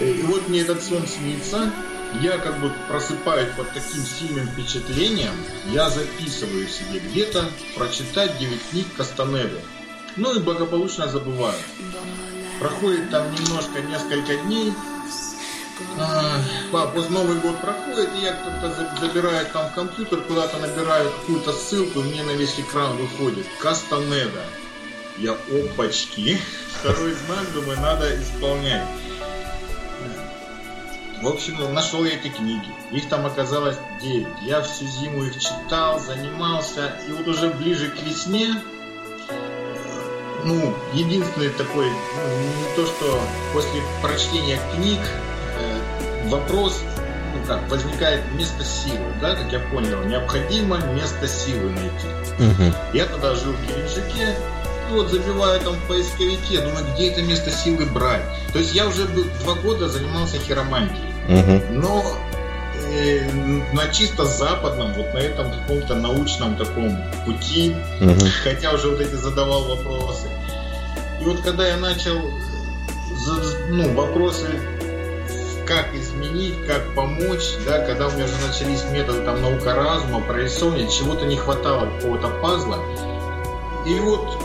И вот мне этот сон снится, я как бы просыпаюсь под таким сильным впечатлением, я записываю себе где-то прочитать 9 книг Кастанеды. Ну и благополучно забываю. Проходит там немножко, несколько дней, а, вот Новый год проходит, и я кто-то забираю там компьютер, куда-то набираю какую-то ссылку, и мне на весь экран выходит Кастанеда. Я опачки. Второй знак, думаю, надо исполнять. В общем, нашел я эти книги. Их там оказалось 9. Я всю зиму их читал, занимался. И вот уже ближе к весне, ну, единственный такой, ну, не то что после прочтения книг, э, вопрос, ну как, возникает место силы, да, как я понял, необходимо место силы найти. Угу. Я тогда жил в Геленджике, вот забиваю там в поисковике, думаю, где это место силы брать. То есть я уже был, два года занимался хиромантией. Угу. Но э, на чисто западном, вот на этом каком-то научном таком пути, угу. хотя уже вот эти задавал вопросы. И вот когда я начал ну, вопросы как изменить, как помочь, да, когда у меня уже начались методы там наука разума, прорисовывания, чего-то не хватало, какого-то пазла. И вот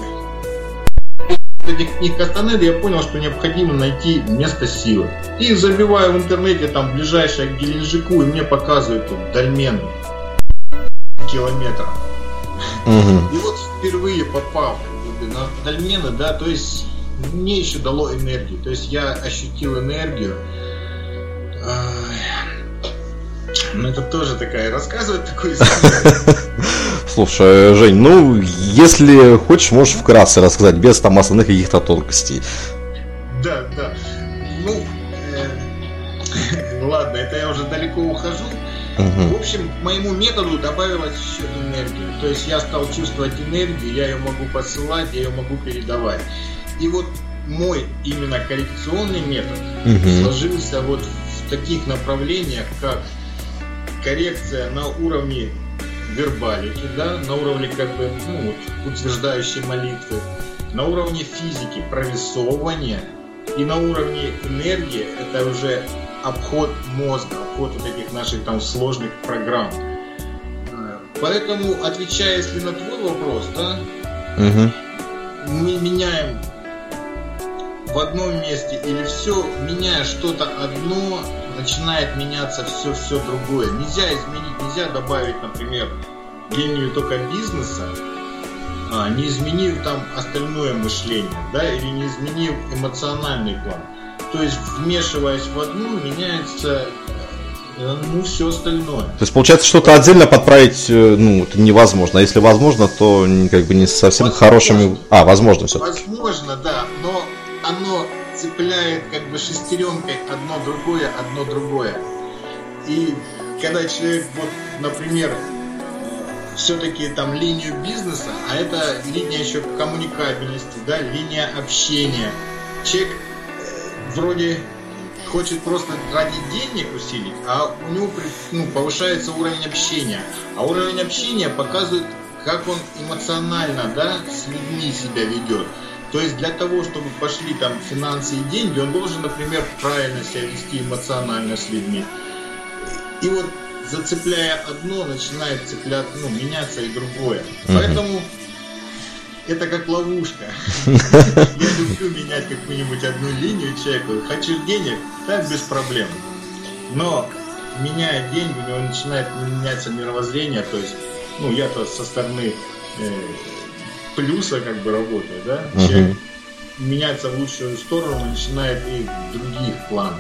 этих книг Кастанеды я понял, что необходимо найти место силы. И забиваю в интернете там ближайшее к Геленджику, и мне показывают тут дольмен километров. Угу. И вот впервые попав на дольмены, да, то есть мне еще дало энергию. То есть я ощутил энергию. Ну, это тоже такая, рассказывать такую историю. Слушай, Жень, ну, если хочешь, можешь вкратце рассказать, без там основных каких-то тонкостей. Да, да. Ну, э, ладно, это я уже далеко ухожу. Угу. В общем, к моему методу добавилась еще энергия. То есть я стал чувствовать энергию, я ее могу посылать, я ее могу передавать. И вот мой именно коррекционный метод угу. сложился вот в таких направлениях, как коррекция на уровне вербалики, да, на уровне как бы ну, утверждающей молитвы, на уровне физики прорисовывания и на уровне энергии это уже обход мозга, обход вот этих наших там сложных программ. Поэтому, отвечая если на твой вопрос, да, угу. мы меняем в одном месте или все, меняя что-то одно, начинает меняться все-все другое. Нельзя изменить, нельзя добавить, например, линию только бизнеса, а, не изменив там остальное мышление, да, или не изменив эмоциональный план. То есть, вмешиваясь в одну, меняется э, ну, все остальное. То есть, получается, что-то отдельно подправить, э, ну, это невозможно. А если возможно, то как бы не совсем возможно. хорошими... А, возможно все Возможно, да, но оно цепляет как бы шестеренкой одно другое, одно другое. И когда человек, вот, например, все-таки там линию бизнеса, а это линия еще коммуникабельности, да, линия общения. Человек э, вроде хочет просто ради денег усилить, а у него ну, повышается уровень общения. А уровень общения показывает, как он эмоционально да, с людьми себя ведет. То есть для того, чтобы пошли там финансы и деньги, он должен, например, правильно себя вести эмоционально с людьми. И вот зацепляя одно, начинает цеплять, ну, меняться и другое. Угу. Поэтому это как ловушка. Я люблю менять какую-нибудь одну линию человеку. Хочешь денег? Так без проблем. Но меняя деньги, у него начинает меняться мировоззрение. То есть, ну, я-то со стороны э, плюса как бы работаю, да, угу. человек меняется в лучшую сторону, начинает и других планов.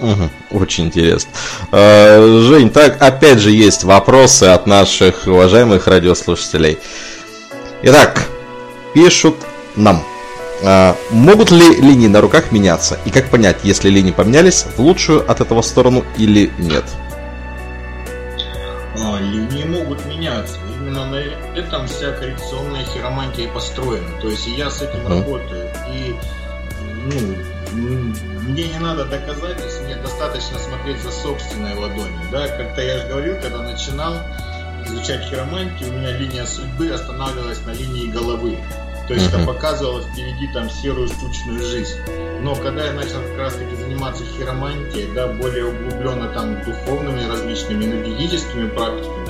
Угу, очень интересно. Э, Жень, так опять же есть вопросы от наших уважаемых радиослушателей. Итак, пишут нам. Э, могут ли линии на руках меняться? И как понять, если линии поменялись в лучшую от этого сторону или нет? Линии могут меняться именно на этом вся коррекционная хиромантия построена. То есть я с этим mm. работаю. И ну, мне не надо доказательств, мне достаточно смотреть за собственной ладонью. Да? Как-то я же говорил, когда начинал изучать хиромантию, у меня линия судьбы останавливалась на линии головы. То есть это показывало впереди там серую скучную жизнь. Но когда я начал как раз таки заниматься хиромантией, да, более углубленно там духовными различными энергетическими практиками,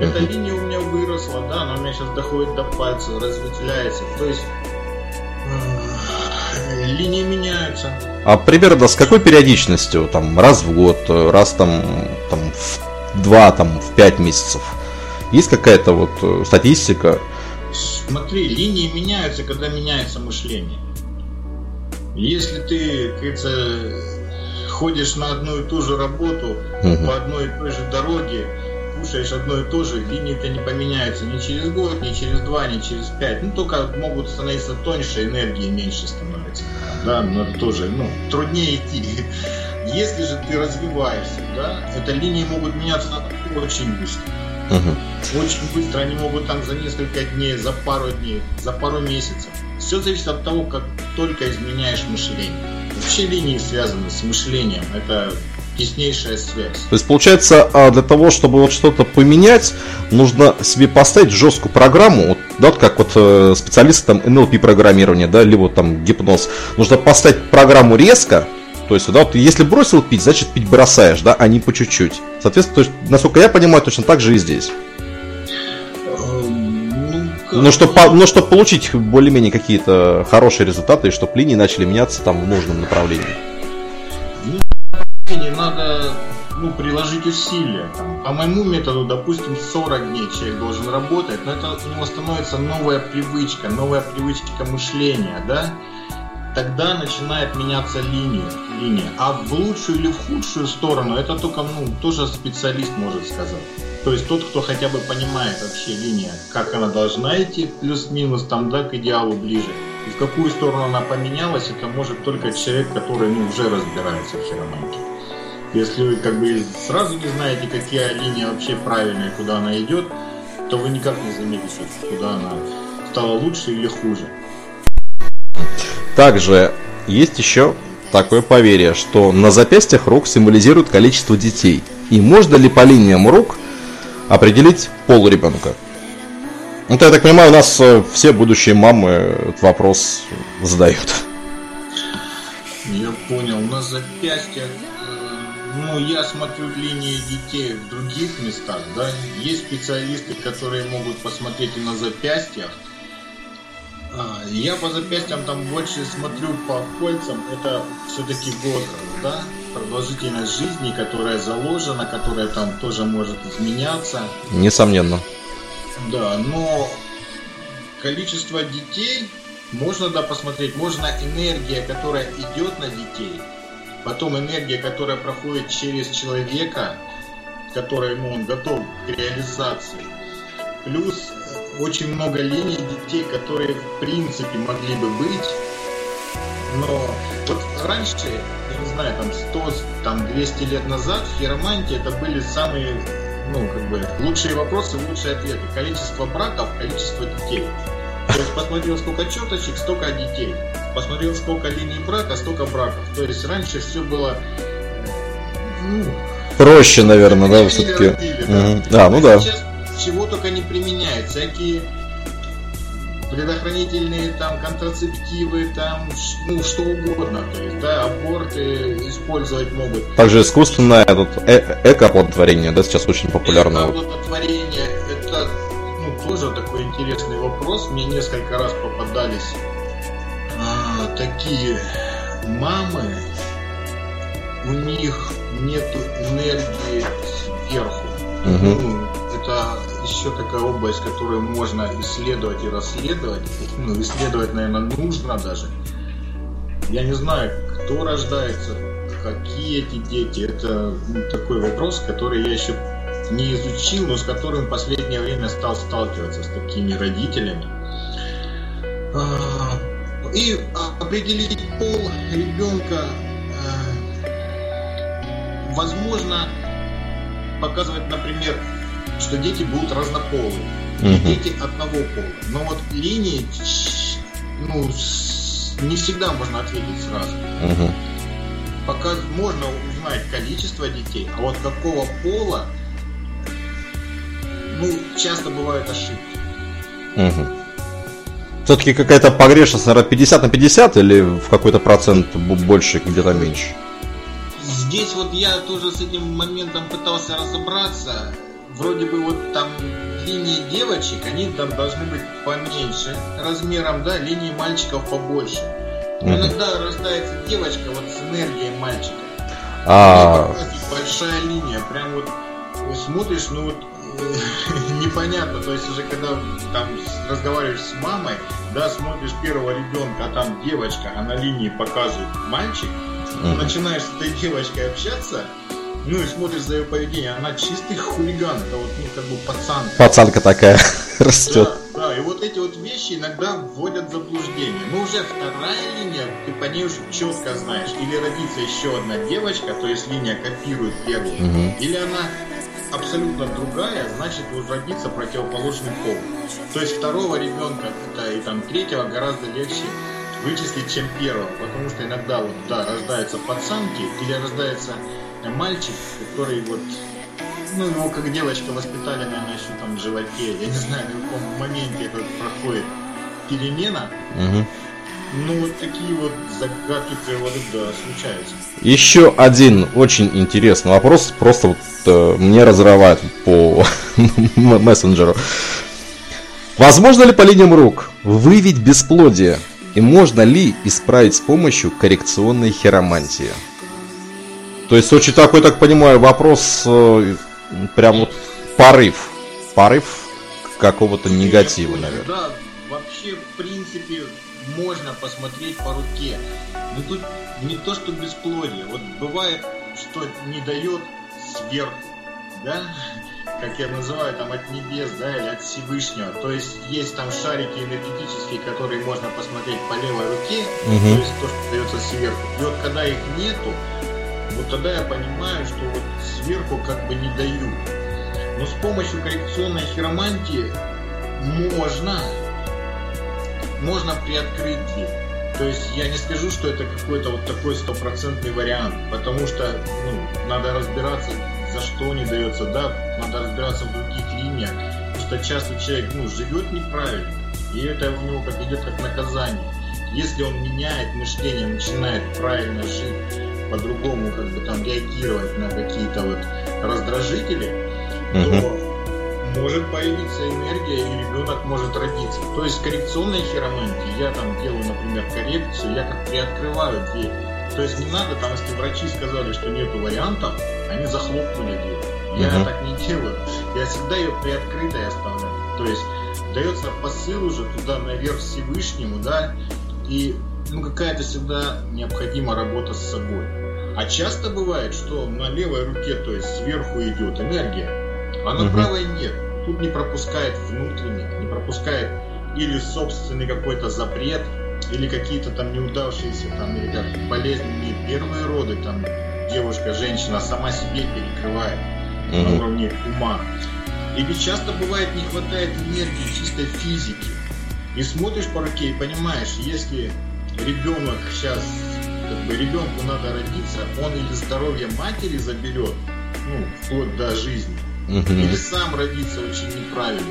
эта линия у меня выросла, да, она у меня сейчас доходит до пальца, разветвляется. То есть э, линии меняются. А примерно с какой периодичностью? Там раз в год, раз там, там в два, там в пять месяцев? Есть какая-то вот э, статистика? Смотри, линии меняются, когда меняется мышление. Если ты, как говорится, ходишь на одну и ту же работу, угу. по одной и той же дороге, кушаешь одно и то же, линии-то не поменяются ни через год, ни через два, ни через пять. Ну, только могут становиться тоньше, энергии меньше становится. Да, но тоже, ну, труднее идти. Если же ты развиваешься, да, это линии могут меняться очень быстро. Угу. Очень быстро они могут там за несколько дней, за пару дней, за пару месяцев. Все зависит от того, как только изменяешь мышление. Вообще линии связаны с мышлением. Это теснейшая связь. То есть, получается, а, для того, чтобы вот что-то поменять, нужно себе поставить жесткую программу, вот, да, как вот э, специалисты там NLP программирования, да, либо там гипноз. Нужно поставить программу резко, то есть, да, вот если бросил пить, значит пить бросаешь, да, а не по чуть-чуть. Соответственно, то есть, насколько я понимаю, точно так же и здесь. Эм, ну, ну, чтобы, ну, чтобы получить более-менее какие-то хорошие результаты, и чтобы линии начали меняться там в нужном направлении. Ну, надо ну, приложить усилия. Там, по моему методу, допустим, 40 дней человек должен работать, но это у него становится новая привычка, новая привычка мышления, да? тогда начинает меняться линия, линия. А в лучшую или в худшую сторону, это только ну, тоже специалист может сказать. То есть тот, кто хотя бы понимает вообще линия, как она должна идти, плюс-минус там, да, к идеалу ближе. И в какую сторону она поменялась, это может только человек, который ну, уже разбирается в хиромантии. Если вы как бы сразу не знаете, какие линии вообще правильные, куда она идет, то вы никак не заметите, куда она стала лучше или хуже. Также есть еще такое поверье, что на запястьях рук символизирует количество детей. И можно ли по линиям рук определить пол ребенка? Ну, я так понимаю, у нас э, все будущие мамы этот вопрос задают. Я понял. На запястьях, э, ну, я смотрю линии детей в других местах, да. Есть специалисты, которые могут посмотреть и на запястьях, а, я по запястьям там больше смотрю по кольцам, это все-таки возраст, да, продолжительность жизни, которая заложена, которая там тоже может изменяться. Несомненно. Да, но количество детей можно да посмотреть, можно энергия, которая идет на детей, потом энергия, которая проходит через человека, который ему он готов к реализации, плюс очень много линий детей, которые в принципе могли бы быть. Но вот раньше, я не знаю, там 100, там 200 лет назад в хиромантии это были самые, ну, как бы, лучшие вопросы, лучшие ответы. Количество браков, количество детей. То есть посмотрел, сколько четочек, столько детей. Посмотрел, сколько линий брака, столько браков. То есть раньше все было ну, проще, наверное, да, все-таки. Да. А, ну да. Сейчас чего только не применяют, всякие предохранительные там контрацептивы, там ну что угодно, то есть да, аборты использовать могут. Также искусственное тут э эко-оплодотворение, да, сейчас очень популярно. Эко-оплодотворение это ну, тоже такой интересный вопрос. Мне несколько раз попадались а, такие мамы, у них нету энергии сверху. Угу. Ну, еще такая область, которую можно исследовать и расследовать. Ну, исследовать, наверное, нужно даже. Я не знаю, кто рождается, какие эти дети. Это ну, такой вопрос, который я еще не изучил, но с которым в последнее время стал сталкиваться с такими родителями. А, и определить пол ребенка, а, возможно, показывать, например, что дети будут разнополые. Угу. Дети одного пола. Но вот линии, ну, не всегда можно ответить сразу. Угу. Пока можно узнать количество детей, а вот какого пола, ну, часто бывают ошибки. Угу. Все-таки какая-то погрешность, наверное, 50 на 50 или в какой-то процент больше, где-то меньше? Здесь вот я тоже с этим моментом пытался разобраться. Вроде бы вот там линии девочек, они там должны быть поменьше размером, да, линии мальчиков побольше. Но mm-hmm. иногда рождается девочка вот с энергией мальчика. А... Большая линия, прям вот смотришь, ну вот непонятно, то есть уже когда там разговариваешь с мамой, да, смотришь первого ребенка, а там девочка, а на линии показывает мальчик, mm-hmm. начинаешь с этой девочкой общаться, ну и смотришь за ее поведение, она чистый хулиган, это вот, ну, как бы пацанка. Пацанка такая растет. Да, да, и вот эти вот вещи иногда вводят в заблуждение. Но уже вторая линия, ты по ней уже четко знаешь, или родится еще одна девочка, то есть линия копирует первую, угу. или она абсолютно другая, значит родится противоположный пол. То есть второго ребенка да, и там третьего гораздо легче вычислить, чем первого, потому что иногда вот, да, рождаются пацанки или рождается мальчик, который вот ну, его как девочка воспитали, наверное, еще там в животе. Я не знаю, на каком моменте это проходит перемена. Угу. Ну, вот такие вот загадки природы, да, случаются. Еще один очень интересный вопрос, просто вот э, мне разрывает по мессенджеру. Возможно ли по линиям рук выявить бесплодие? И можно ли исправить с помощью коррекционной хиромантии? То есть очень такой, так понимаю, вопрос э, прям вот порыв. Порыв какого-то негатива, наверное. Да, вообще, в принципе, можно посмотреть по руке. Но тут не то, что бесплодие. Вот бывает, что не дает сверху, да? Как я называю, там от небес, да, или от Всевышнего. То есть есть там шарики энергетические, которые можно посмотреть по левой руке, угу. то есть то, что дается сверху. И вот когда их нету, вот тогда я понимаю, что вот сверху как бы не дают. Но с помощью коррекционной хиромантии можно можно приоткрыть дверь. То есть я не скажу, что это какой-то вот такой стопроцентный вариант, потому что ну, надо разбираться, за что не дается, да, надо разбираться в других линиях, потому что часто человек ну, живет неправильно, и это у него как идет как наказание. Если он меняет мышление, начинает правильно жить, по-другому как бы там реагировать на какие-то вот раздражители, угу. то может появиться энергия, и ребенок может родиться. То есть коррекционной хиромантии я там делаю, например, коррекцию, я как приоткрываю дверь. То есть не надо, там, если врачи сказали, что нету вариантов, они захлопнули дверь. Я uh-huh. так не делаю. Я всегда ее приоткрытой оставляю. То есть дается посыл уже туда наверх Всевышнему, да, и ну, какая-то всегда необходима работа с собой. А часто бывает, что на левой руке, то есть сверху идет энергия, а на угу. правой нет. Тут не пропускает внутренний, не пропускает или собственный какой-то запрет, или какие-то там неудавшиеся там, или как болезненные первые роды, там девушка, женщина сама себе перекрывает угу. на уровне ума. И ведь часто бывает не хватает энергии чистой физики. И смотришь по руке и понимаешь, если ребенок сейчас, как бы ребенку надо родиться, он или здоровье матери заберет, ну, вплоть до жизни, угу. или сам родится очень неправильно.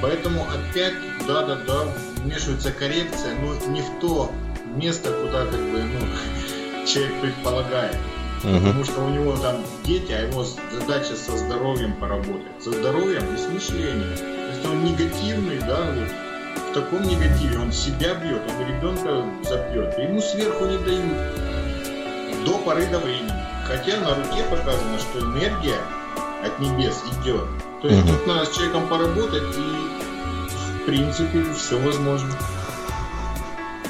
Поэтому опять, да-да-да, вмешивается коррекция, но не в то место, куда как бы, ну, человек предполагает. Угу. Потому что у него там дети, а его задача со здоровьем поработать. Со здоровьем и с мышлением. Если он негативный, да, вот, в таком негативе, он себя бьет, он ребенка забьет, ему сверху не дают до поры до времени. Хотя на руке показано, что энергия от небес идет. То есть угу. тут надо с человеком поработать и в принципе все возможно.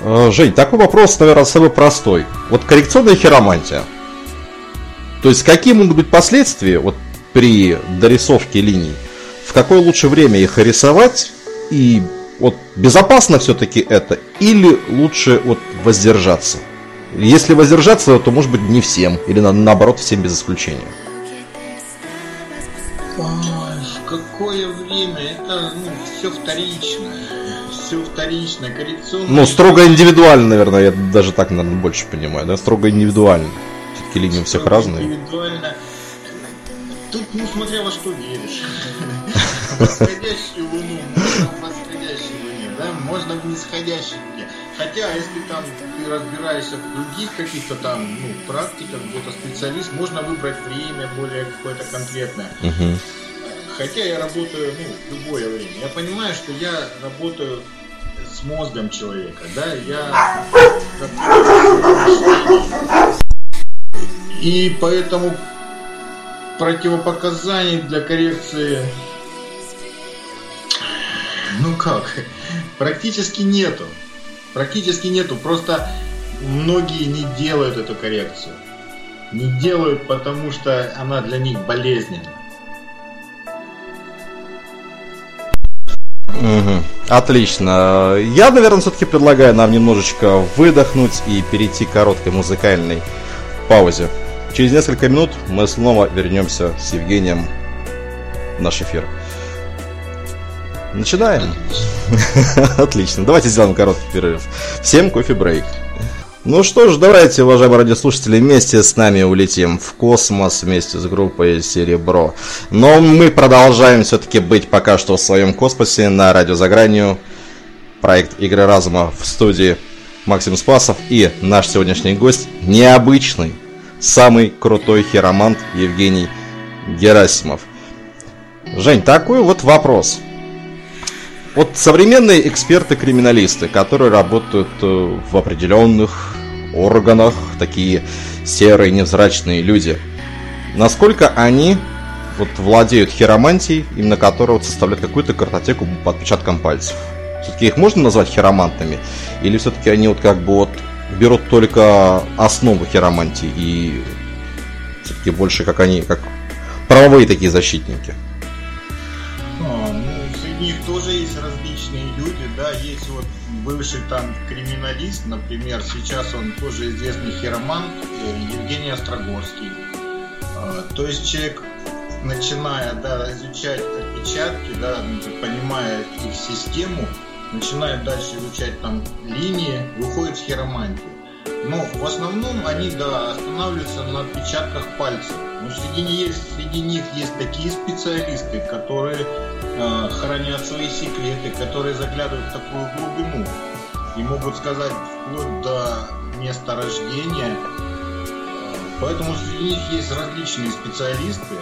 А, Жень, такой вопрос, наверное, самый простой. Вот коррекционная хиромантия. То есть какие могут быть последствия вот при дорисовке линий? В какое лучше время их рисовать и вот безопасно все-таки это или лучше вот воздержаться? Если воздержаться, то может быть не всем, или на, наоборот всем без исключения. в какое время? Это ну, все вторично. Все вторично, коррекционно. Ну, строго индивидуально, наверное, я даже так, наверное, больше понимаю, да? Строго индивидуально. Все-таки линии у всех разные. Индивидуально. Тут, ну, смотря во что веришь. Восходящую луну, да, можно в нисходящем дне. Хотя, если там ты разбираешься в других каких-то там, ну, практиках, где-то специалист, можно выбрать время более какое-то конкретное. Угу. Хотя я работаю, ну, в любое время. Я понимаю, что я работаю с мозгом человека, да, я и поэтому противопоказаний для коррекции ну как, практически нету. Практически нету. Просто многие не делают эту коррекцию. Не делают, потому что она для них болезненна. Угу. Отлично. Я, наверное, все-таки предлагаю нам немножечко выдохнуть и перейти к короткой музыкальной паузе. Через несколько минут мы снова вернемся с Евгением в наш эфир. Начинаем. Отлично. Давайте сделаем короткий перерыв. Всем кофе-брейк. Ну что ж, давайте, уважаемые радиослушатели, вместе с нами улетим в космос вместе с группой Серебро. Но мы продолжаем все-таки быть пока что в своем космосе на радио за гранью. Проект Игры Разума в студии Максим Спасов и наш сегодняшний гость необычный, самый крутой хиромант Евгений Герасимов. Жень, такой вот вопрос. Вот современные эксперты-криминалисты, которые работают э, в определенных органах, такие серые, невзрачные люди, насколько они вот владеют хиромантией, именно которая вот составляет какую-то картотеку по отпечаткам пальцев? Все-таки их можно назвать хиромантами? Или все-таки они вот как бы вот берут только основу хиромантии и все-таки больше как они, как правовые такие защитники? Бывший там криминалист, например, сейчас он тоже известный хиромант, э, Евгений Острогорский. А, то есть человек, начиная да, изучать отпечатки, да, понимая их систему, начинает дальше изучать там линии, выходит в хиромантию. Но в основном они да, останавливаются на отпечатках пальцев. Но среди них, среди них есть такие специалисты, которые э, хранят свои секреты, которые заглядывают в такую глубину и могут сказать вплоть до места рождения. Поэтому среди них есть различные специалисты.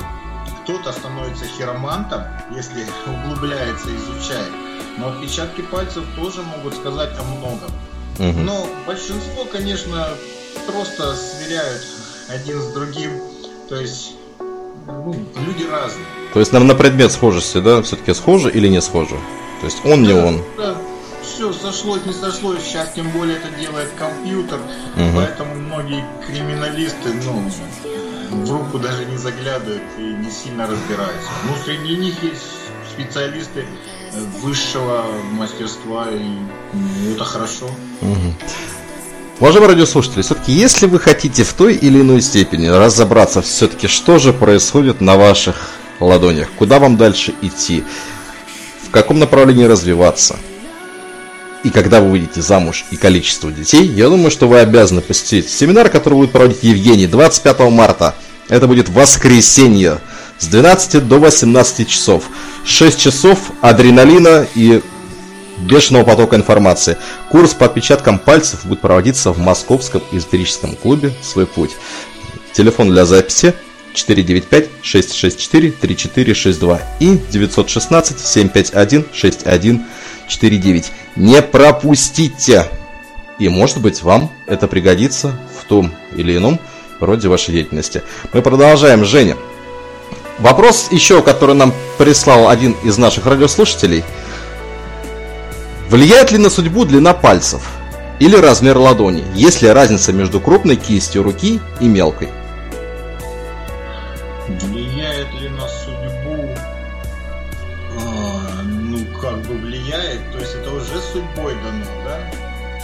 Кто-то становится хиромантом, если углубляется, изучает. Но отпечатки пальцев тоже могут сказать о многом. Угу. Но большинство, конечно, просто сверяют один с другим. То есть ну, люди разные. То есть нам на предмет схожести, да, все-таки схожи или не схожи? То есть он да, не он. Да, все сошлось, не сошлось. Сейчас тем более это делает компьютер. Угу. Поэтому многие криминалисты, ну, в руку даже не заглядывают и не сильно разбираются. Но среди них есть специалисты высшего мастерства, и ну, это хорошо. Угу. Уважаемые радиослушатели, все-таки если вы хотите в той или иной степени разобраться все-таки, что же происходит на ваших ладонях, куда вам дальше идти, в каком направлении развиваться, и когда вы выйдете замуж и количество детей, я думаю, что вы обязаны посетить семинар, который будет проводить Евгений 25 марта. Это будет воскресенье с 12 до 18 часов. 6 часов адреналина и бешеного потока информации. Курс по отпечаткам пальцев будет проводиться в Московском эзотерическом клубе «Свой путь». Телефон для записи 495-664-3462 и 916-751-6149. Не пропустите! И может быть вам это пригодится в том или ином роде вашей деятельности. Мы продолжаем. Женя, Вопрос еще, который нам прислал один из наших радиослушателей. Влияет ли на судьбу длина пальцев или размер ладони? Есть ли разница между крупной кистью руки и мелкой? Влияет ли на судьбу? А, ну, как бы влияет, то есть это уже судьбой дано, да?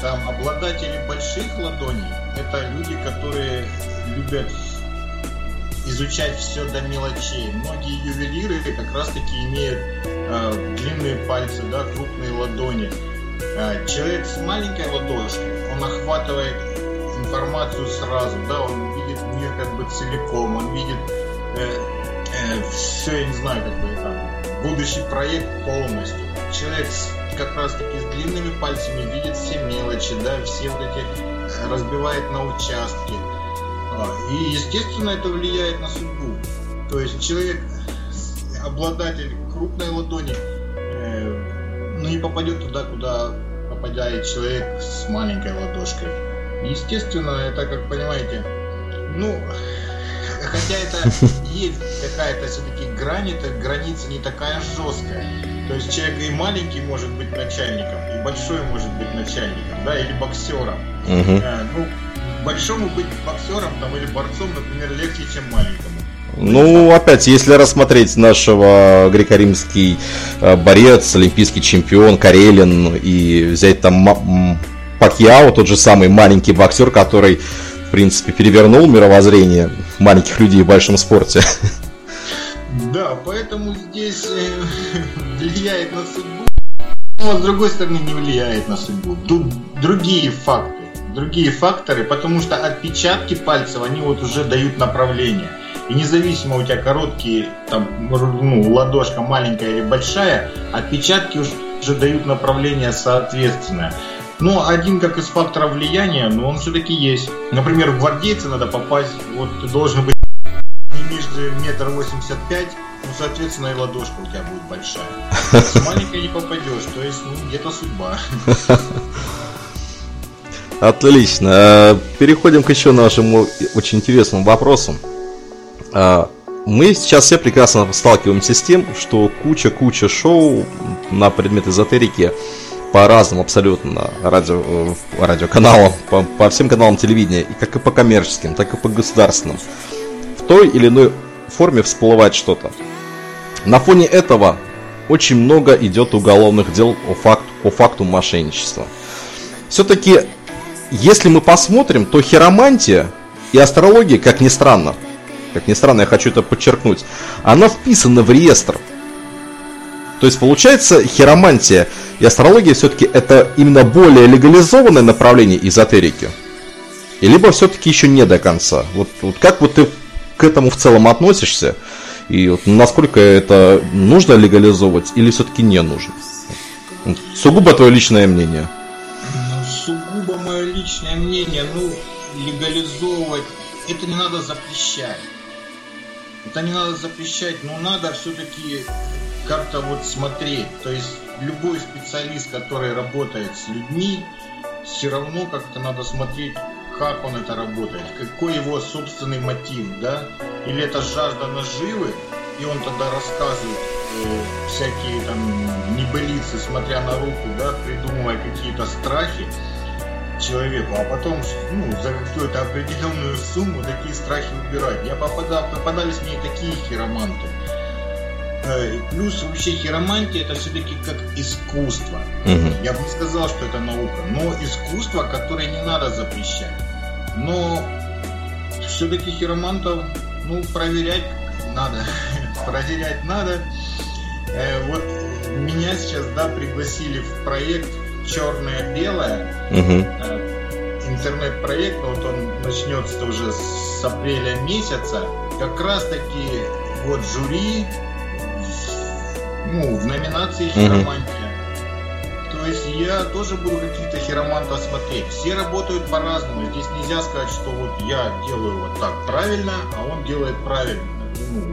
Там обладатели больших ладоней, это люди, которые любят изучать все до мелочей. Многие ювелиры как раз таки имеют э, длинные пальцы, да, крупные ладони. Э, человек с маленькой ладошкой, он охватывает информацию сразу, да, он видит мир как бы целиком, он видит э, э, все, я не знаю, как бы там, будущий проект полностью. человек с, как раз таки с длинными пальцами видит все мелочи, да, все вот эти э, разбивает на участки. А, и, естественно, это влияет на судьбу. То есть человек, обладатель крупной ладони, э, ну, не попадет туда, куда попадает человек с маленькой ладошкой. Естественно, это, как понимаете, ну, хотя это есть какая-то все-таки грань, это граница не такая жесткая. То есть человек и маленький может быть начальником, и большой может быть начальником, да, или боксером. Угу. А, ну, большому быть боксером там, или борцом, например, легче, чем маленькому. Ну, опять, если рассмотреть нашего греко-римский э, борец, олимпийский чемпион Карелин и взять там Пакьяо, тот же самый маленький боксер, который принципе, перевернул мировоззрение маленьких людей в большом спорте. Да, поэтому здесь э, влияет на судьбу, но с другой стороны не влияет на судьбу. Тут другие факты, другие факторы, потому что отпечатки пальцев, они вот уже дают направление. И независимо у тебя короткие, там, ну, ладошка маленькая или большая, отпечатки уже дают направление соответственное. Но один как из факторов влияния, но он все-таки есть. Например, в гвардейцы надо попасть, вот ты должен быть не ниже метр восемьдесят пять, ну, соответственно, и ладошка у тебя будет большая. С маленькой не попадешь, то есть, ну, где-то судьба. Отлично. Э, переходим к еще нашему очень интересному вопросу. Э, мы сейчас все прекрасно сталкиваемся с тем, что куча-куча шоу на предмет эзотерики по разным абсолютно радио, э, радиоканалам, по, по всем каналам телевидения, и как и по коммерческим, так и по государственным. В той или иной форме всплывает что-то. На фоне этого очень много идет уголовных дел о, факт, о факту мошенничества. Все-таки, если мы посмотрим, то хиромантия и астрология, как ни странно, как ни странно, я хочу это подчеркнуть, она вписана в реестр то есть получается хиромантия и астрология все-таки это именно более легализованное направление эзотерики. И либо все-таки еще не до конца. Вот, вот как вот ты к этому в целом относишься? И вот насколько это нужно легализовывать или все-таки не нужно? Сугубо твое личное мнение. Мое личное мнение, ну, легализовывать, это не надо запрещать. Это не надо запрещать, но надо все-таки как-то вот смотреть. То есть любой специалист, который работает с людьми, все равно как-то надо смотреть, как он это работает, какой его собственный мотив, да? Или это жажда наживы, и он тогда рассказывает э, всякие там небылицы, смотря на руку, да, придумывая какие-то страхи человеку, а потом ну, за какую-то определенную сумму такие страхи убирать. Я попадал, попадались мне такие хироманты. Э, плюс вообще хиромантия это все-таки как искусство. Угу. Я бы не сказал, что это наука, но искусство, которое не надо запрещать. Но все-таки хиромантов, ну, проверять надо. проверять надо. Э, вот меня сейчас, да, пригласили в проект Черное-белое. Угу. Интернет-проект, вот он начнется уже с апреля месяца. Как раз таки вот жюри ну, в номинации хиромантия. Угу. То есть я тоже буду каких-то хиромантов смотреть. Все работают по-разному. Здесь нельзя сказать, что вот я делаю вот так правильно, а он делает правильно.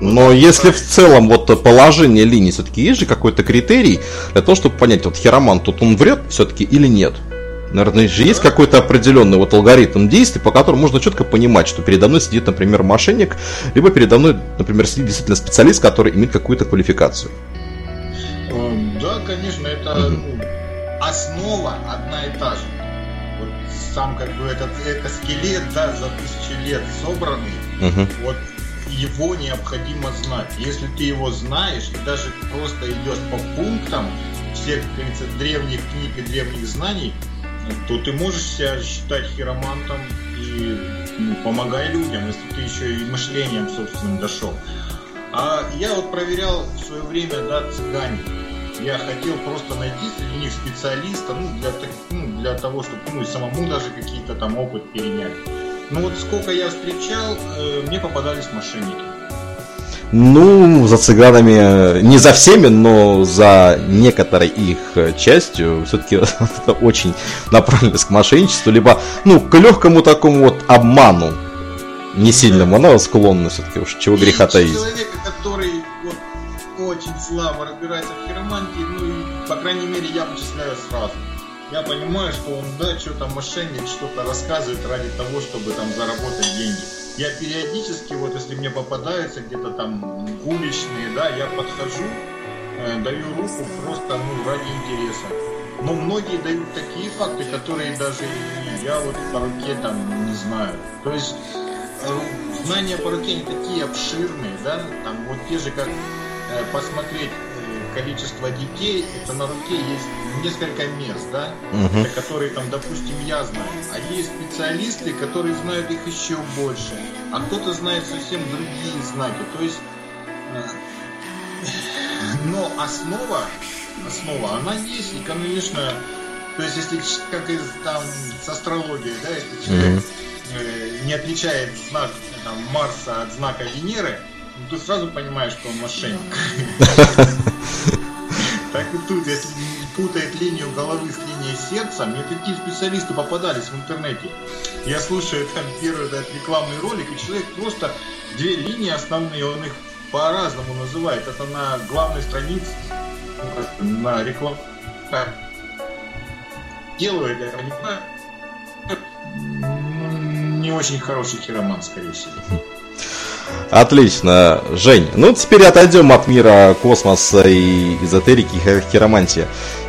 Но если в целом вот положение линии все-таки есть же какой-то критерий для того, чтобы понять, вот хиромант тут он врет все-таки или нет? Наверное, же есть какой-то определенный вот алгоритм действий, по которому можно четко понимать, что передо мной сидит, например, мошенник, либо передо мной, например, сидит действительно специалист, который имеет какую-то квалификацию. Да, конечно, это ну, основа одна и та же. Вот сам как бы этот экоскелет, да, за тысячи лет собранный, угу. вот его необходимо знать. Если ты его знаешь и даже просто идешь по пунктам всех, как древних книг и древних знаний, то ты можешь себя считать хиромантом и ну, помогай людям, если ты еще и мышлением собственным дошел. А я вот проверял в свое время, да, цыгане. Я хотел просто найти среди них специалиста, ну, для, ну, для того, чтобы ну, самому даже какие-то там опыт перенять. Ну вот сколько я встречал, э, мне попадались мошенники. Ну, за цыганами, не за всеми, но за некоторой их частью, все-таки это очень направленность к мошенничеству, либо, ну, к легкому такому вот обману, не сильному, она склонна все-таки уж, чего греха таить. Человека, который вот, очень слабо разбирается в хиромантии, ну и, по крайней мере, я вычисляю сразу. Я понимаю, что он, да, что-то мошенник, что-то рассказывает ради того, чтобы там заработать деньги я периодически, вот если мне попадаются где-то там уличные, да, я подхожу, э, даю руку просто ну, ради интереса. Но многие дают такие факты, которые даже я вот по руке там не знаю. То есть э, знания по руке не такие обширные, да, там вот те же, как э, посмотреть количество детей, это на руке есть несколько мест, да, угу. которые там, допустим, я знаю. А есть специалисты, которые знают их еще больше. А кто-то знает совсем другие знаки. То есть, э, но основа, основа, она есть, и, конечно, то есть, если как из там с астрологией, да, если человек mm-hmm. не отличает знак там, Марса от знака Венеры, ну, ты сразу понимаешь, что он мошенник. Так и тут, если путает линию головы с линией сердца, мне такие специалисты попадались в интернете. Я слушаю там первый этот рекламный ролик, и человек просто две линии основные, он их по-разному называет. Это на главной странице, на реклам... Делаю это, не знаю. Не очень хороший хироман, скорее всего. Отлично, Жень. Ну, теперь отойдем от мира космоса и эзотерики и хиромантии.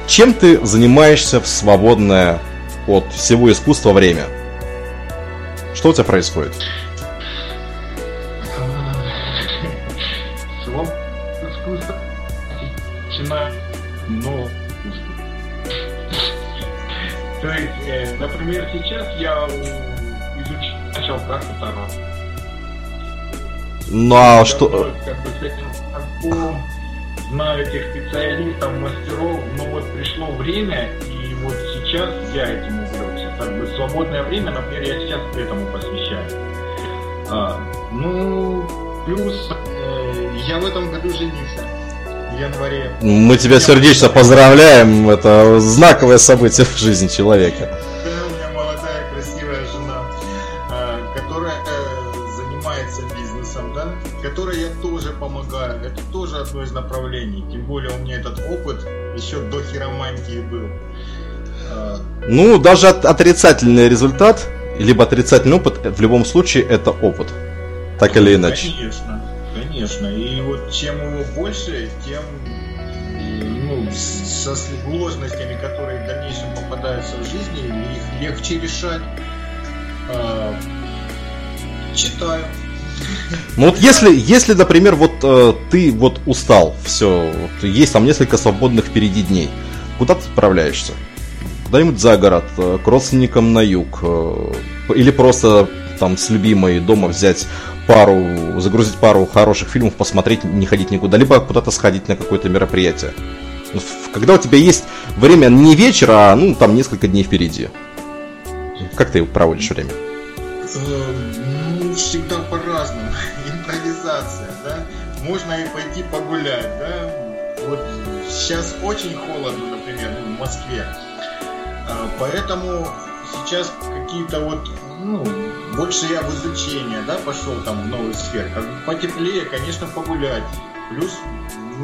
Чем ты занимаешься в свободное от всего искусства время? Что у тебя происходит? То есть, э, например, сейчас я изучаю, начал карту Таро. Ну а что... Как бы с этим знаком, знаю этих специалистов, мастеров, но вот пришло время, и вот сейчас я этим увлекся. Как бы свободное время, например, я сейчас этому посвящаю. А, ну, плюс э, я в этом году женился. В январе. Мы тебя я сердечно поздравляем. Это знаковое событие в жизни человека. Одно из направлений. Тем более у меня этот опыт еще до хиромантии был. А, ну, даже от, отрицательный результат, либо отрицательный опыт, в любом случае это опыт. Так или иначе. Конечно, конечно. И вот чем его больше, тем ну, со сложностями, которые в дальнейшем попадаются в жизни, их легче решать. А, читаю, ну вот если, если, например, вот э, ты вот устал, все, вот, есть там несколько свободных впереди дней, куда ты отправляешься? Куда-нибудь за город, э, к родственникам на юг, э, или просто там с любимой дома взять пару, загрузить пару хороших фильмов, посмотреть, не ходить никуда, либо куда-то сходить на какое-то мероприятие. Ну, когда у тебя есть время не вечер, а ну там несколько дней впереди. Как ты проводишь время? Ну, всегда по-разному. Импровизация, да. Можно и пойти погулять, да. Вот сейчас очень холодно, например, в Москве. А, поэтому сейчас какие-то вот, ну, больше я в изучение, да, пошел там в новую сферу. Как потеплее, конечно, погулять. Плюс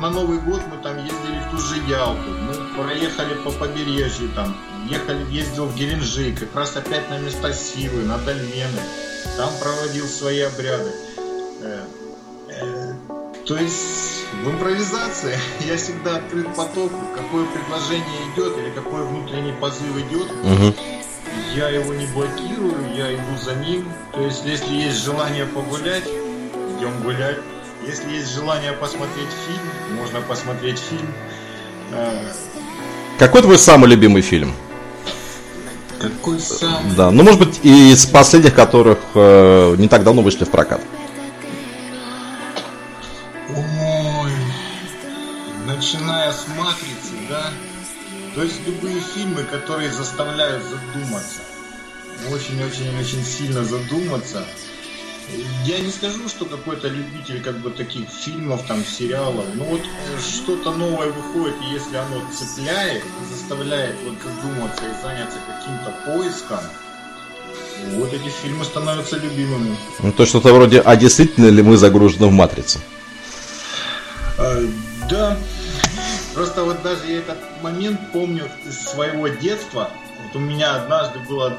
на Новый год мы там ездили в ту же Ялту, мы проехали по побережью там, ехали, ездил в Геленджик, как раз опять на места силы, на Дальмены, там проводил свои обряды. Э, э, то есть в импровизации я всегда открыт потоку, какое предложение идет или какой внутренний позыв идет, угу. я его не блокирую, я иду за ним. То есть если есть желание погулять, идем гулять. Если есть желание посмотреть фильм, можно посмотреть фильм. Э, какой твой самый любимый фильм? Какой самый? Да, ну может быть и из последних, которых э, не так давно вышли в прокат. Ой, начиная с Матрицы, да? То есть любые фильмы, которые заставляют задуматься. Очень-очень-очень сильно задуматься. Я не скажу, что какой-то любитель как бы таких фильмов, там, сериалов. Но вот э, что-то новое выходит, и если оно цепляет, заставляет вот задуматься и заняться каким-то поиском, вот эти фильмы становятся любимыми. Ну, то что-то вроде, а действительно ли мы загружены в матрице? А, да. Просто вот даже я этот момент помню из своего детства. Вот у меня однажды была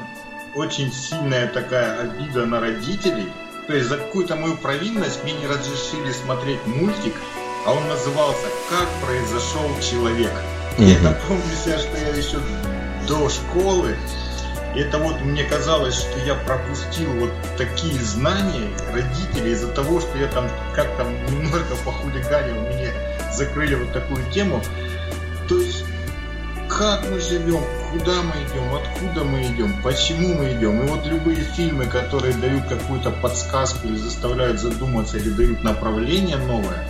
очень сильная такая обида на родителей. То есть за какую-то мою провинность мне не разрешили смотреть мультик, а он назывался «Как произошел человек». Mm-hmm. Я помню себя, что я еще до школы и это вот мне казалось, что я пропустил вот такие знания родителей из-за того, что я там как-то немножко похулиганил, мне закрыли вот такую тему. То есть, как мы живем, куда мы идем, откуда мы идем, почему мы идем. И вот любые фильмы, которые дают какую-то подсказку или заставляют задуматься, или дают направление новое,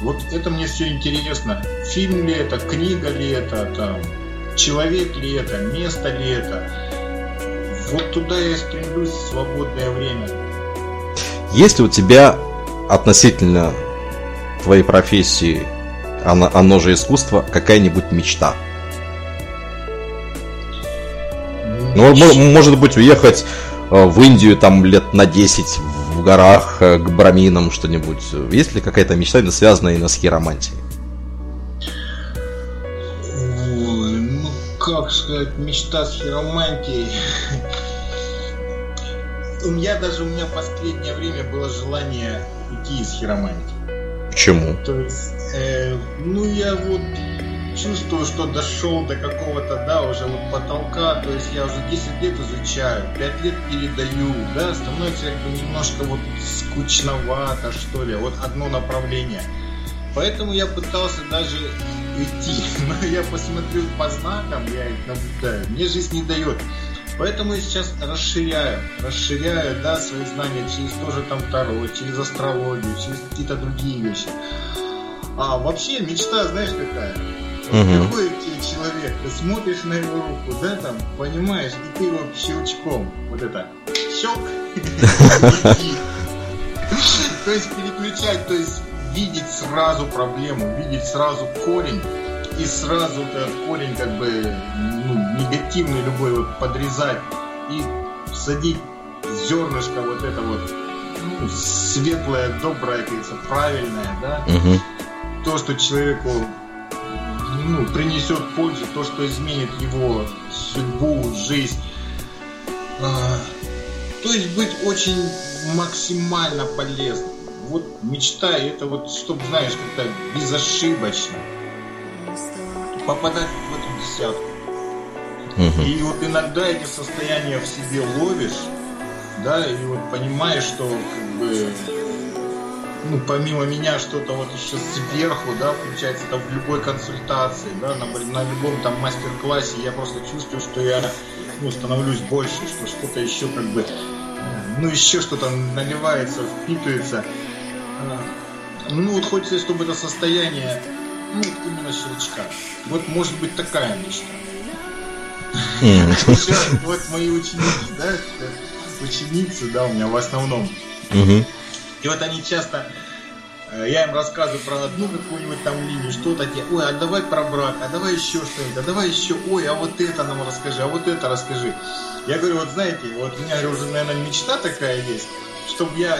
вот это мне все интересно. Фильм ли это, книга ли это, там, человек ли это, место ли это. Вот туда я стремлюсь в свободное время. Есть ли у тебя относительно твоей профессии, оно, оно же искусство, какая-нибудь мечта? Ну, может быть, уехать э, в Индию там лет на 10 в горах э, к браминам что-нибудь. Есть ли какая-то мечта, связанная именно с хиромантией? как сказать, мечта с хиромантией. У меня даже у меня в последнее время было желание уйти из хиромантии. Почему? То есть, э, ну я вот чувствую, что дошел до какого-то, да, уже вот потолка, то есть я уже 10 лет изучаю, 5 лет передаю, да, становится как бы немножко вот скучновато, что ли, вот одно направление. Поэтому я пытался даже идти. Но я посмотрю по знакам, я их наблюдаю. Мне жизнь не дает. Поэтому я сейчас расширяю, расширяю, да, свои знания через тоже там Таро, через астрологию, через какие-то другие вещи. А вообще мечта, знаешь, какая? Угу. Какой человек, ты смотришь на его руку, да, там, понимаешь, и ты его щелчком, вот это, щелк, то есть переключать, то есть видеть сразу проблему, видеть сразу корень, и сразу этот корень как бы ну, негативный любой вот подрезать и садить зернышко вот это вот ну, светлое, доброе, кажется, правильное, да, угу. то, что человеку ну, принесет пользу, то, что изменит его судьбу, жизнь. А, то есть быть очень максимально полезным вот мечта, это вот, чтобы, знаешь, как-то безошибочно попадать в эту десятку. Угу. И вот иногда эти состояния в себе ловишь, да, и вот понимаешь, что как бы ну, помимо меня что-то вот еще сверху, да, включается там в любой консультации, да, на, на любом там мастер-классе, я просто чувствую, что я ну, становлюсь больше, что что-то еще как бы, ну, еще что-то наливается, впитывается. Ну вот хочется, чтобы это состояние, ну вот именно щелчка. Вот может быть такая мечта. Вот мои ученики, да, ученицы, да, у меня в основном. И вот они часто, э, я им рассказываю про одну какую-нибудь там линию, что-то те, ой, а давай про брак, а давай еще что-нибудь, а давай еще, ой, а вот это нам расскажи, а вот это расскажи. Я говорю, вот знаете, вот у меня уже, наверное, мечта такая есть, чтобы я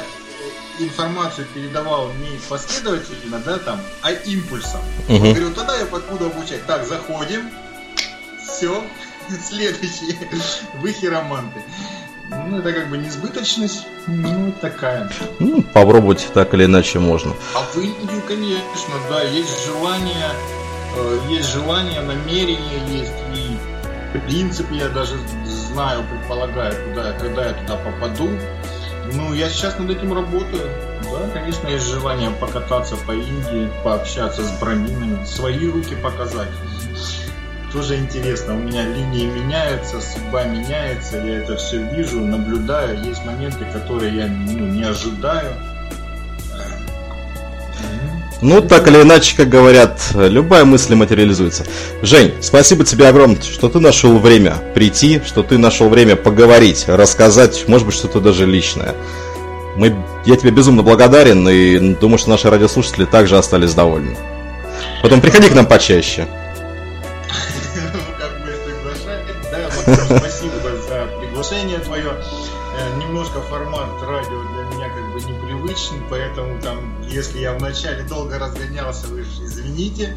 информацию передавал не последовательно, да, там, а импульсом. Угу. Я говорю, тогда я подкуда обучать. Так, заходим, все, следующий, вы хироманты. Ну, это как бы несбыточность, ну, такая. Ну, попробовать так или иначе можно. А в Индию, конечно, да, есть желание, э, есть желание, намерение есть, и принцип я даже знаю, предполагаю, куда, когда я туда попаду. Ну, я сейчас над этим работаю. Да, конечно, есть желание покататься по Индии, пообщаться с браминами, свои руки показать. Тоже интересно, у меня линии меняются, судьба меняется, я это все вижу, наблюдаю, есть моменты, которые я ну, не ожидаю. Ну, так или иначе, как говорят, любая мысль материализуется. Жень, спасибо тебе огромное, что ты нашел время прийти, что ты нашел время поговорить, рассказать, может быть, что-то даже личное. Мы, я тебе безумно благодарен и думаю, что наши радиослушатели также остались довольны. Потом приходи к нам почаще. Спасибо за приглашение твое. Э, немножко формат радио для меня как бы непривычный, поэтому там, если я вначале долго разгонялся, вы извините,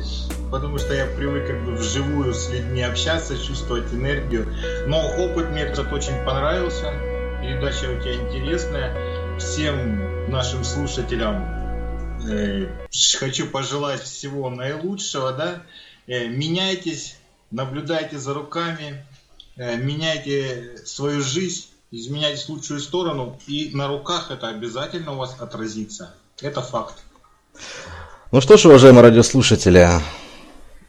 потому что я привык как бы вживую с людьми общаться, чувствовать энергию. Но опыт мне этот очень понравился. Передача у тебя интересная. Всем нашим слушателям э, хочу пожелать всего наилучшего, да. Э, меняйтесь, наблюдайте за руками, меняйте свою жизнь, изменяйтесь в лучшую сторону, и на руках это обязательно у вас отразится. Это факт. Ну что ж, уважаемые радиослушатели,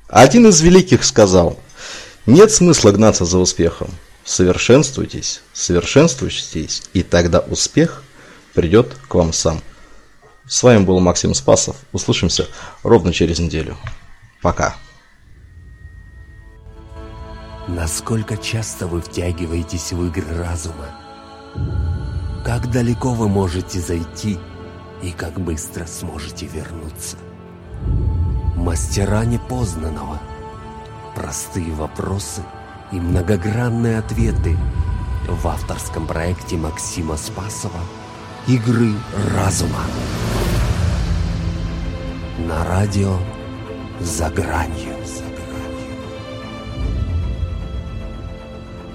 один из великих сказал, нет смысла гнаться за успехом. Совершенствуйтесь, совершенствуйтесь, и тогда успех придет к вам сам. С вами был Максим Спасов. Услышимся ровно через неделю. Пока. Насколько часто вы втягиваетесь в игры разума? Как далеко вы можете зайти и как быстро сможете вернуться? Мастера непознанного. Простые вопросы и многогранные ответы в авторском проекте Максима Спасова «Игры разума». На радио «За гранью».